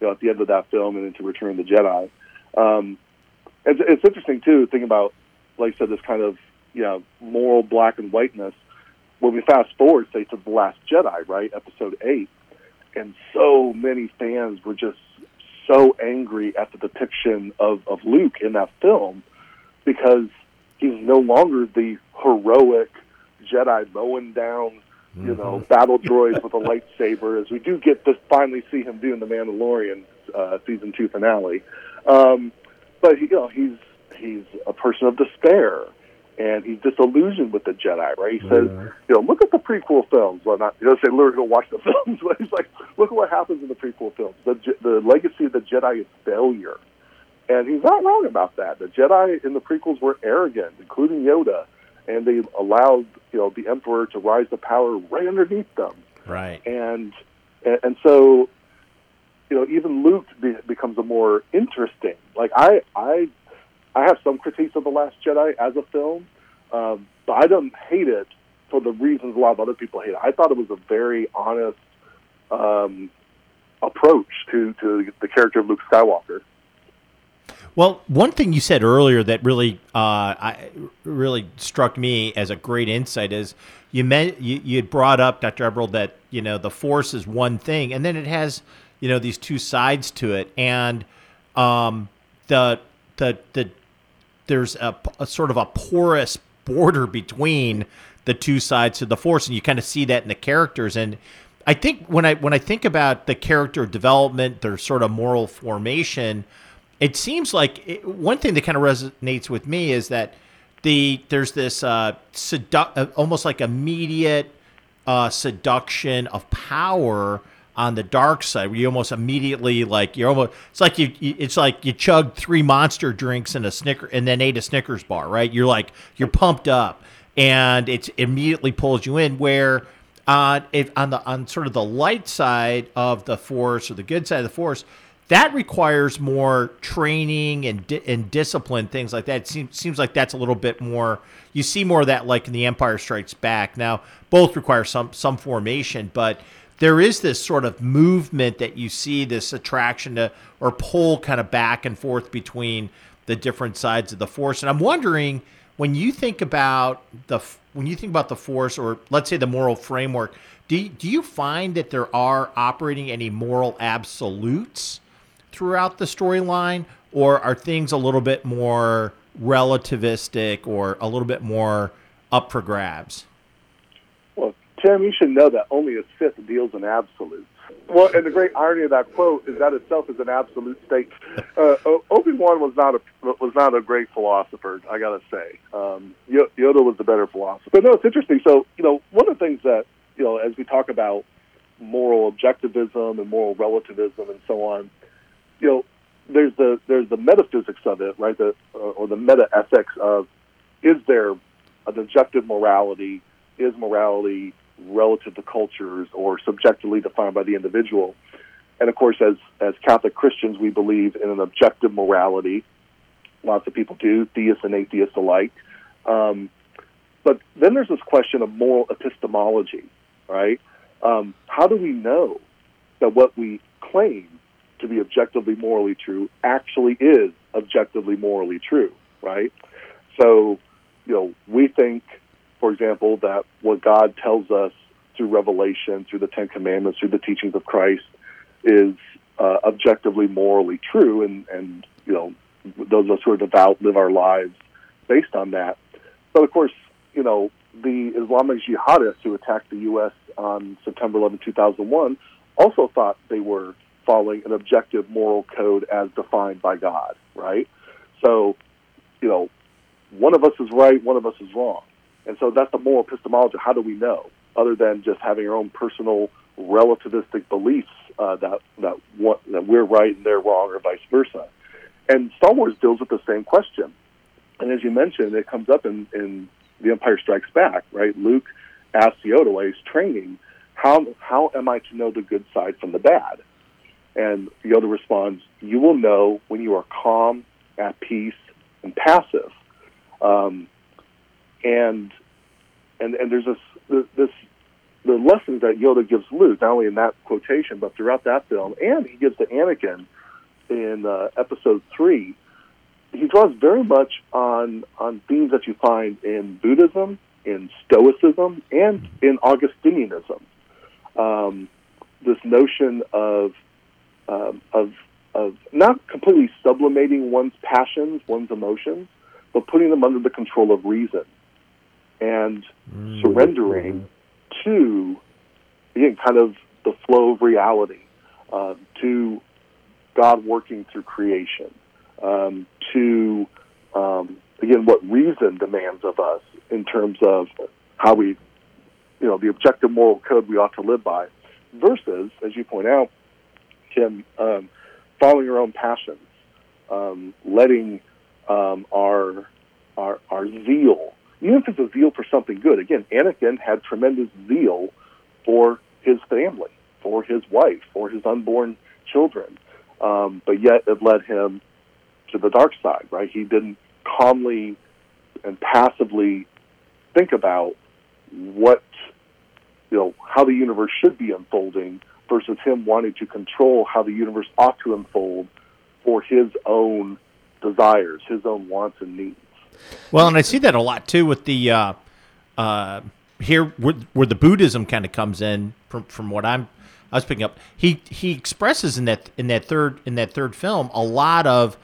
you know, at the end of that film and into Return of the Jedi. Um, it's, it's interesting too, thinking about, like I said, this kind of you know moral black and whiteness. When we fast forward, say to the Last Jedi, right, Episode eight, and so many fans were just so angry at the depiction of, of Luke in that film because he's no longer the heroic Jedi mowing down, you know, battle droids with a lightsaber, as we do get to finally see him do in the Mandalorian uh, season two finale. Um, but you know, he's he's a person of despair, and he's disillusioned with the Jedi. Right? He says, you know, look at the prequel films. Well, not he doesn't say literally go watch the films, but he's like, look at what happens in the prequel films. The the legacy of the Jedi is failure. And he's not wrong about that. The Jedi in the prequels were arrogant, including Yoda, and they allowed you know the Emperor to rise to power right underneath them. Right. And and, and so you know even Luke be, becomes a more interesting. Like I I I have some critiques of the Last Jedi as a film, um, but I don't hate it for the reasons a lot of other people hate it. I thought it was a very honest um, approach to to the character of Luke Skywalker. Well, one thing you said earlier that really, uh, I, really struck me as a great insight is you meant you, you had brought up Dr. Eberl that you know the force is one thing, and then it has you know these two sides to it, and um, the the the there's a, a sort of a porous border between the two sides of the force, and you kind of see that in the characters and. I think when I when I think about the character development, their sort of moral formation, it seems like it, one thing that kind of resonates with me is that the there's this uh, sedu- uh, almost like immediate uh, seduction of power on the dark side. Where you almost immediately like you're almost it's like you, it's like you chugged three monster drinks and a snicker and then ate a snickers bar right? You're like you're pumped up and it immediately pulls you in where uh, if on the on sort of the light side of the force or the good side of the force that requires more training and di- and discipline, things like that. It seems seems like that's a little bit more. You see more of that, like in The Empire Strikes Back. Now, both require some some formation, but there is this sort of movement that you see, this attraction to or pull kind of back and forth between the different sides of the force. And I'm wondering when you think about the when you think about the force, or let's say the moral framework. Do, do you find that there are operating any moral absolutes throughout the storyline, or are things a little bit more relativistic or a little bit more up for grabs? Well, Tim, you should know that only a Sith deals in absolutes. Well, and the great irony of that quote is that itself is an absolute statement. Uh, Obi Wan was not a was not a great philosopher. I gotta say, um, Yoda was the better philosopher. But no, it's interesting. So you know, one of the things that you know, as we talk about moral objectivism and moral relativism and so on, you know, there's the there's the metaphysics of it, right? The uh, or the meta ethics of is there an objective morality? Is morality relative to cultures or subjectively defined by the individual? And of course, as as Catholic Christians, we believe in an objective morality. Lots of people do, theists and atheists alike. Um, but then there's this question of moral epistemology, right? Um, how do we know that what we claim to be objectively morally true actually is objectively morally true, right? So, you know, we think, for example, that what God tells us through revelation, through the Ten Commandments, through the teachings of Christ, is uh, objectively morally true, and and you know, those of us who are devout live our lives based on that. But of course, you know, the Islamic jihadists who attacked the U.S. on September 11, 2001, also thought they were following an objective moral code as defined by God, right? So, you know, one of us is right, one of us is wrong. And so that's the moral epistemology. How do we know, other than just having our own personal relativistic beliefs uh, that that what, that we're right and they're wrong, or vice versa? And Star Wars deals with the same question. And as you mentioned, it comes up in, in The Empire Strikes Back, right? Luke asks Yoda while he's training, "How how am I to know the good side from the bad?" And Yoda responds, "You will know when you are calm, at peace, and passive." Um, and and and there's this this the lessons that Yoda gives Luke, not only in that quotation, but throughout that film, and he gives to Anakin in uh, Episode Three. He draws very much on on themes that you find in Buddhism, in Stoicism, and in Augustinianism. Um, this notion of um, of of not completely sublimating one's passions, one's emotions, but putting them under the control of reason and mm. surrendering to again kind of the flow of reality, uh, to God working through creation, um, to um, again what reason demands of us in terms of how we, you know, the objective moral code we ought to live by, versus, as you point out, Tim, um, following your own passions, um, letting um, our our our zeal even if it's a zeal for something good. Again, Anakin had tremendous zeal for his family, for his wife, for his unborn children, um, but yet it led him to the dark side. Right? He didn't calmly and passively think about what you know how the universe should be unfolding versus him wanting to control how the universe ought to unfold for his own desires, his own wants and needs. Well, and I see that a lot too with the uh, uh, here where, where the Buddhism kind of comes in from from what I'm I was picking up. He he expresses in that in that third in that third film a lot of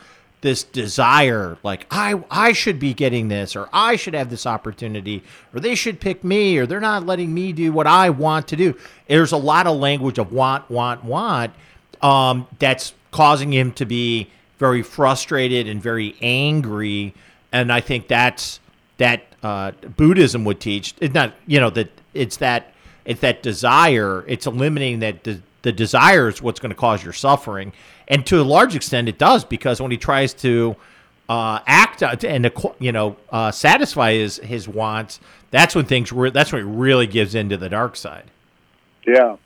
this desire like I I should be getting this or I should have this opportunity or they should pick me or they're not letting me do what I want to do. There's a lot of language of want want want um, that's causing him to be very frustrated and very angry and I think that's that uh, Buddhism would teach. It's not you know that it's that it's that desire. It's eliminating that de- the desire is what's going to cause your suffering, and to a large extent it does because when he tries to uh, act and you know uh, satisfy his his wants, that's when things re- that's when it really gives into the dark side. Yeah,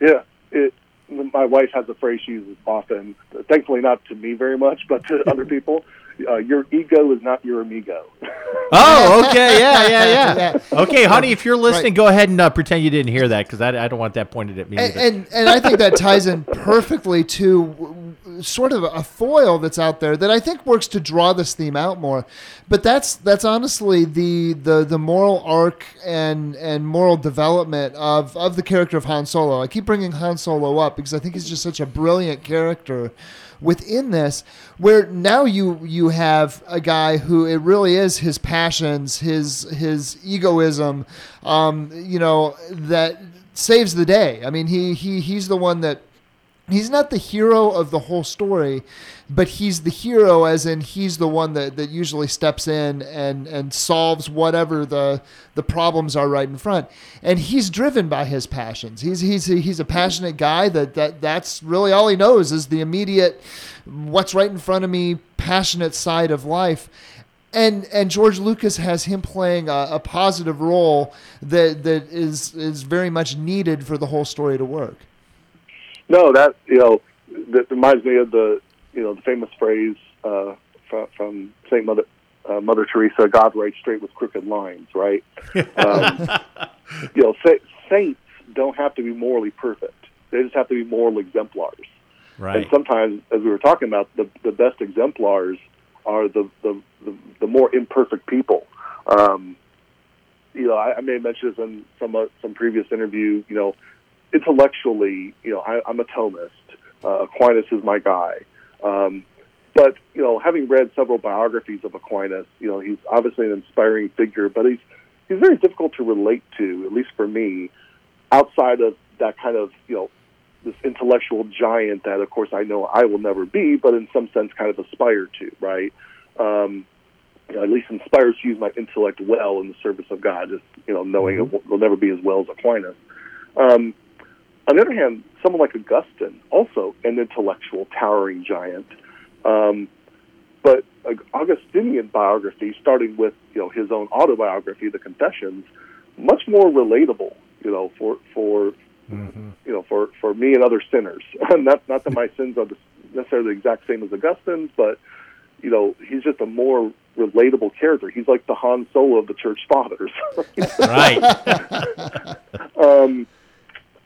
yeah. It, my wife has a phrase she uses often. Thankfully, not to me very much, but to other people uh, your ego is not your amigo. oh, okay, yeah, yeah, yeah. Okay, honey, if you're listening, right. go ahead and uh, pretend you didn't hear that because I, I, don't want that pointed at me. And, and, and I think that ties in perfectly to sort of a foil that's out there that I think works to draw this theme out more. But that's that's honestly the the the moral arc and and moral development of of the character of Han Solo. I keep bringing Han Solo up because I think he's just such a brilliant character within this where now you you have a guy who it really is his passions his his egoism um, you know that saves the day. I mean he he he's the one that he's not the hero of the whole story, but he's the hero as in he's the one that, that usually steps in and, and solves whatever the the problems are right in front. And he's driven by his passions. He's he's he's a passionate guy that, that that's really all he knows is the immediate what's right in front of me passionate side of life. And and George Lucas has him playing a, a positive role that that is is very much needed for the whole story to work. No, that you know that reminds me of the you know the famous phrase uh, from, from Saint Mother uh, Mother Teresa: "God writes straight with crooked lines." Right? um, you know, sa- saints don't have to be morally perfect; they just have to be moral exemplars. Right. And sometimes, as we were talking about, the the best exemplars are the the the, the more imperfect people. Um, you know, I, I may have mentioned this in some uh, some previous interview. You know, intellectually, you know, I, I'm a Thomist. Uh, Aquinas is my guy. Um, but you know, having read several biographies of Aquinas, you know, he's obviously an inspiring figure, but he's he's very difficult to relate to, at least for me, outside of that kind of you know this intellectual giant that, of course, I know I will never be, but in some sense, kind of aspire to, right? Um, you know, at least inspires to use my intellect well in the service of God, just you know, knowing it will, will never be as well as Aquinas. Um, on the other hand, someone like Augustine, also an intellectual, towering giant, um, but Augustinian biography, starting with you know his own autobiography, The Confessions, much more relatable, you know, for for mm-hmm. you know for for me and other sinners. not not that my sins are necessarily the exact same as Augustine's, but you know he's just a more relatable character. He's like the Han Solo of the church fathers. right. um,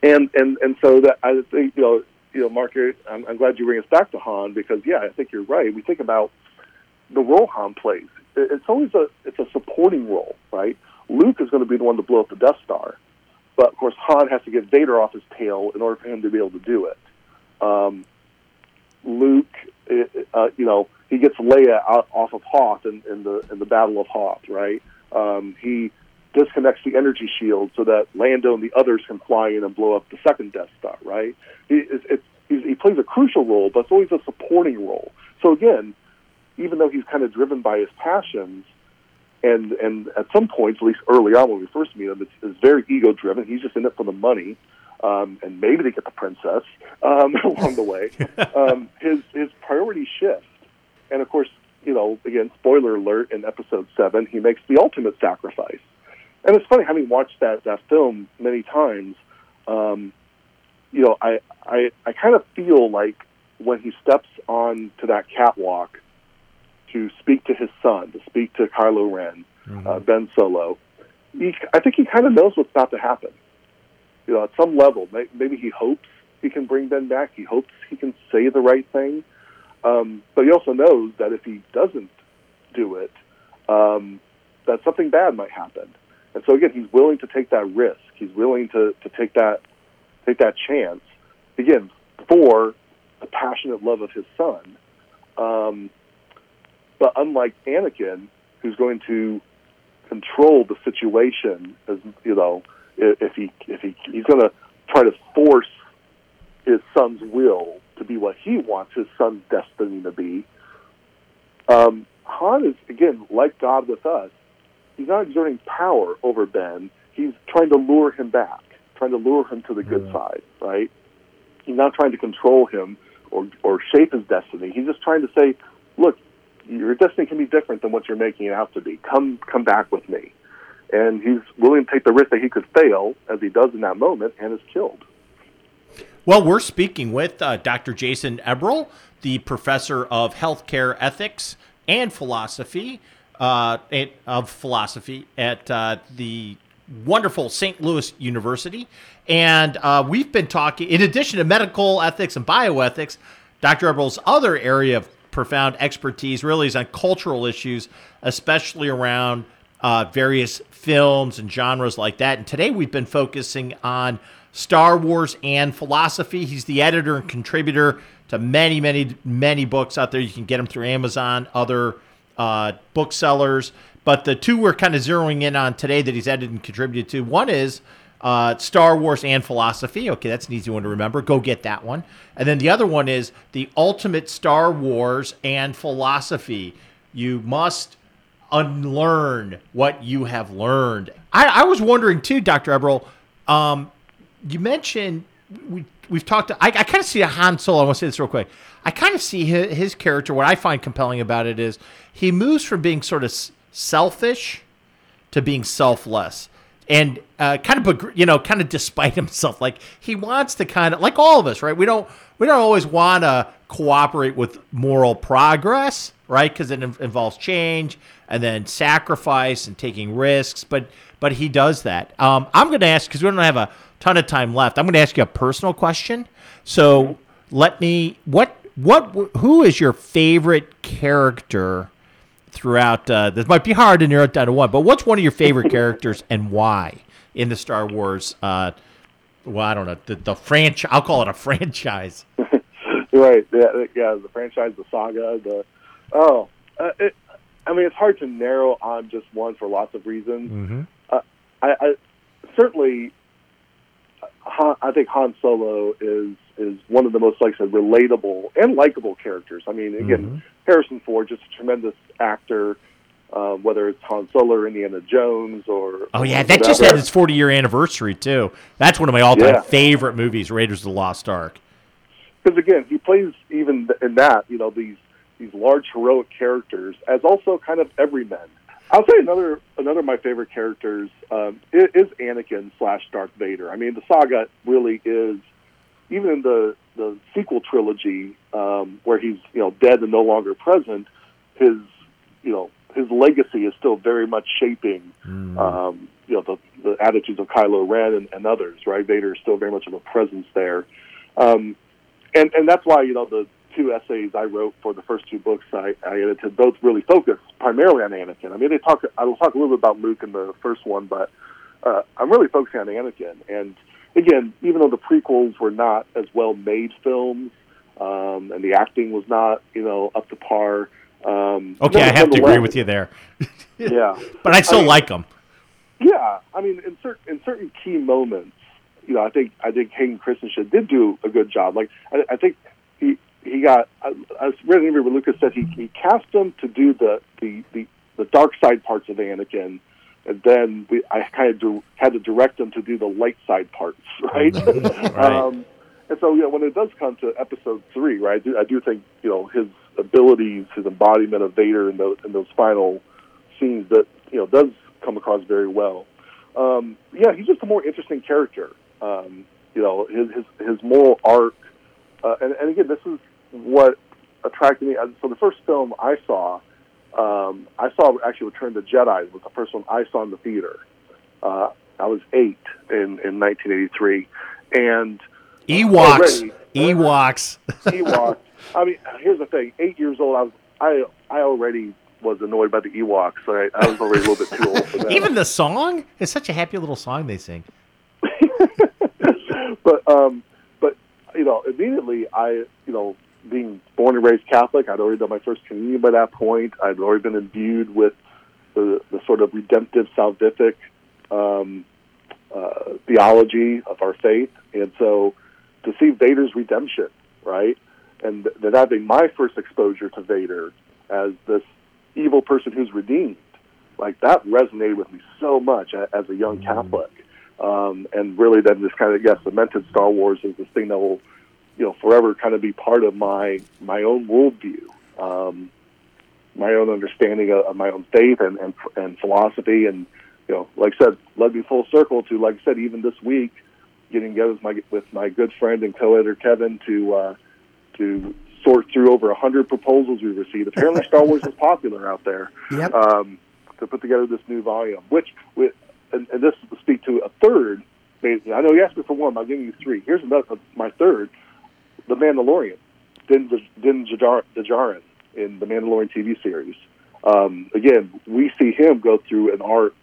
and and and so that I think you know you know Marc, I'm, I'm glad you bring us back to Han because yeah, I think you're right. We think about the role Han plays. It's always a it's a supporting role, right? Luke is going to be the one to blow up the Death Star, but of course Han has to get Vader off his tail in order for him to be able to do it. Um, Luke, uh, you know, he gets Leia out, off of Hoth in, in the in the Battle of Hoth, right? Um, he disconnects the energy shield so that Lando and the others can fly in and blow up the second Death Star. Right? He, it's, it's, he plays a crucial role, but it's always a supporting role. So again, even though he's kind of driven by his passions, and and at some points, at least early on when we first meet him, it's, it's very ego driven. He's just in it for the money. Um, and maybe to get the princess um, along the way. Um, his his priorities shift, and of course, you know, again, spoiler alert: in Episode Seven, he makes the ultimate sacrifice and it's funny having watched that that film many times. Um, you know, I I I kind of feel like when he steps on to that catwalk to speak to his son, to speak to Kylo Ren, mm-hmm. uh, Ben Solo, he, I think he kind of knows what's about to happen. You know, at some level, maybe he hopes he can bring Ben back. He hopes he can say the right thing, um, but he also knows that if he doesn't do it, um, that something bad might happen. And so again, he's willing to take that risk. He's willing to, to take that take that chance again for the passionate love of his son. Um, but unlike Anakin, who's going to control the situation, as you know, if he if he he's going to try to force his son's will to be what he wants his son's destiny to be. Um, Han is again like God with us he's not exerting power over Ben. He's trying to lure him back, trying to lure him to the good yeah. side, right? He's not trying to control him or or shape his destiny. He's just trying to say, look, your destiny can be different than what you're making it out to be. Come come back with me. And he's willing to take the risk that he could fail, as he does in that moment, and is killed. Well, we're speaking with uh, Dr. Jason Eberl, the professor of healthcare ethics and philosophy uh, of philosophy at uh, the wonderful St. Louis University. And uh, we've been talking, in addition to medical ethics and bioethics, Dr. Eberl's other area of profound expertise really is on cultural issues, especially around uh, various films and genres like that. And today we've been focusing on Star Wars and philosophy. He's the editor and contributor to many, many, many books out there. You can get them through Amazon, other uh, booksellers. But the two we're kind of zeroing in on today that he's edited and contributed to one is uh, Star Wars and philosophy. Okay, that's an easy one to remember. Go get that one. And then the other one is the ultimate Star Wars and philosophy. You must unlearn what you have learned. I, I was wondering too, Dr. Eberl, um, you mentioned we we've talked. I, I kind of see a Han Solo. I want to say this real quick. I kind of see his, his, character. What I find compelling about it is he moves from being sort of selfish to being selfless, and uh, kind of you know, kind of despite himself. Like he wants to kind of like all of us, right? We don't we don't always want to cooperate with moral progress, right? Because it involves change and then sacrifice and taking risks. But but he does that. Um, I'm going to ask because we don't have a ton of time left. I'm going to ask you a personal question. So let me what what who is your favorite character throughout? Uh, this might be hard to narrow it down to one, but what's one of your favorite characters and why in the Star Wars? Uh, well, I don't know the, the franchise. I'll call it a franchise. right. Yeah. Yeah. The franchise, the saga, the oh, uh, it, I mean, it's hard to narrow on just one for lots of reasons. Mm-hmm. Uh, I, I certainly Han, I think Han Solo is is one of the most like I said relatable and likable characters. I mean, again, mm-hmm. Harrison Ford, just a tremendous actor. Uh, whether it's Han Solo or Indiana Jones or oh yeah, that just had its 40 year anniversary too. That's one of my all time yeah. favorite movies, Raiders of the Lost Ark. Because again, he plays even in that you know these these large heroic characters as also kind of everyman. I'll say another another of my favorite characters um, is, Anakin slash Darth Vader. I mean, the saga really is even in the the sequel trilogy um, where he's you know dead and no longer present. His you know his legacy is still very much shaping mm. um, you know the, the attitudes of Kylo Ren and, and others. Right, Vader is still very much of a presence there, um, and and that's why you know the two essays I wrote for the first two books I, I edited both really focus primarily on Anakin. I mean, they talk. I will talk a little bit about Luke in the first one, but uh, I'm really focusing on Anakin. And again, even though the prequels were not as well made films, um, and the acting was not, you know, up to par. Um, okay, I have to agree with you there. yeah, but I still I mean, like them. Yeah, I mean, in certain in certain key moments, you know, I think I think Hayden Christensen did do a good job. Like, I, I think he he got. I, I read an interview where Lucas said he, he cast him to do the, the the the dark side parts of Anakin, and then we, I kind of do, had to direct him to do the light side parts, right? right. Um, and so, you know, when it does come to episode three, right, I do, I do think you know his abilities, his embodiment of Vader in those in those final scenes that you know does come across very well. Um, yeah, he's just a more interesting character. Um, you know, his his his moral arc, uh, and, and again, this is what attracted me. So the first film I saw, um, I saw actually Return of the Jedi was the first one I saw in the theater. Uh, I was eight in, in 1983, and Ewoks, already, Ewoks, Ewoks. I mean, here's the thing: eight years old, I was I I already was annoyed by the Ewoks. I, I was already a little bit too old for that. Even the song is such a happy little song they sing. but um, but you know, immediately I you know being born and raised Catholic, I'd already done my first communion by that point. I'd already been imbued with the, the sort of redemptive, salvific um, uh, theology of our faith. And so to see Vader's redemption, right? And that having my first exposure to Vader as this evil person who's redeemed, like that resonated with me so much as a young Catholic. Um, and really then just kind of, yes, cemented Star Wars as this thing that will you know forever kind of be part of my my own worldview, um, my own understanding of, of my own faith and, and and philosophy, and you know, like I said, led me full circle to like I said, even this week, getting together with my with my good friend and co-editor Kevin to uh, to sort through over a hundred proposals we received. Apparently, Star Wars is popular out there. Yep. Um, to put together this new volume, which with and, and this will speak to a third. I know you asked me for one. I'm giving you three. Here's another my third. The Mandalorian. Din, Din Djarin in the Mandalorian TV series. Um, again, we see him go through an arc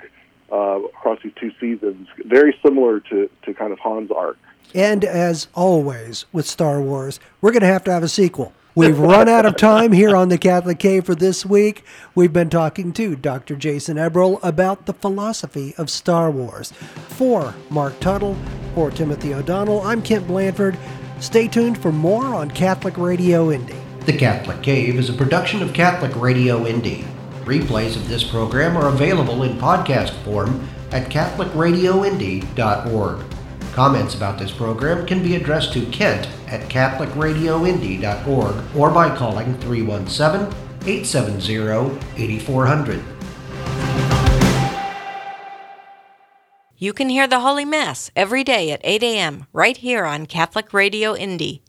uh, across these two seasons, very similar to, to kind of Han's arc. And as always with Star Wars, we're going to have to have a sequel. We've run out of time here on the Catholic Cave for this week. We've been talking to Dr. Jason Eberl about the philosophy of Star Wars. For Marc Tuttle, for Timothy O'Donnell, I'm Kent Blanford. Stay tuned for more on Catholic Radio Indy. The Catholic Cave is a production of Catholic Radio Indy. Replays of this program are available in podcast form at CatholicRadioIndy.org. Comments about this program can be addressed to Kent at CatholicRadioIndy.org or by calling 317 870 8400. You can hear the Holy Mass every day at 8 a.m. right here on Catholic Radio Indy.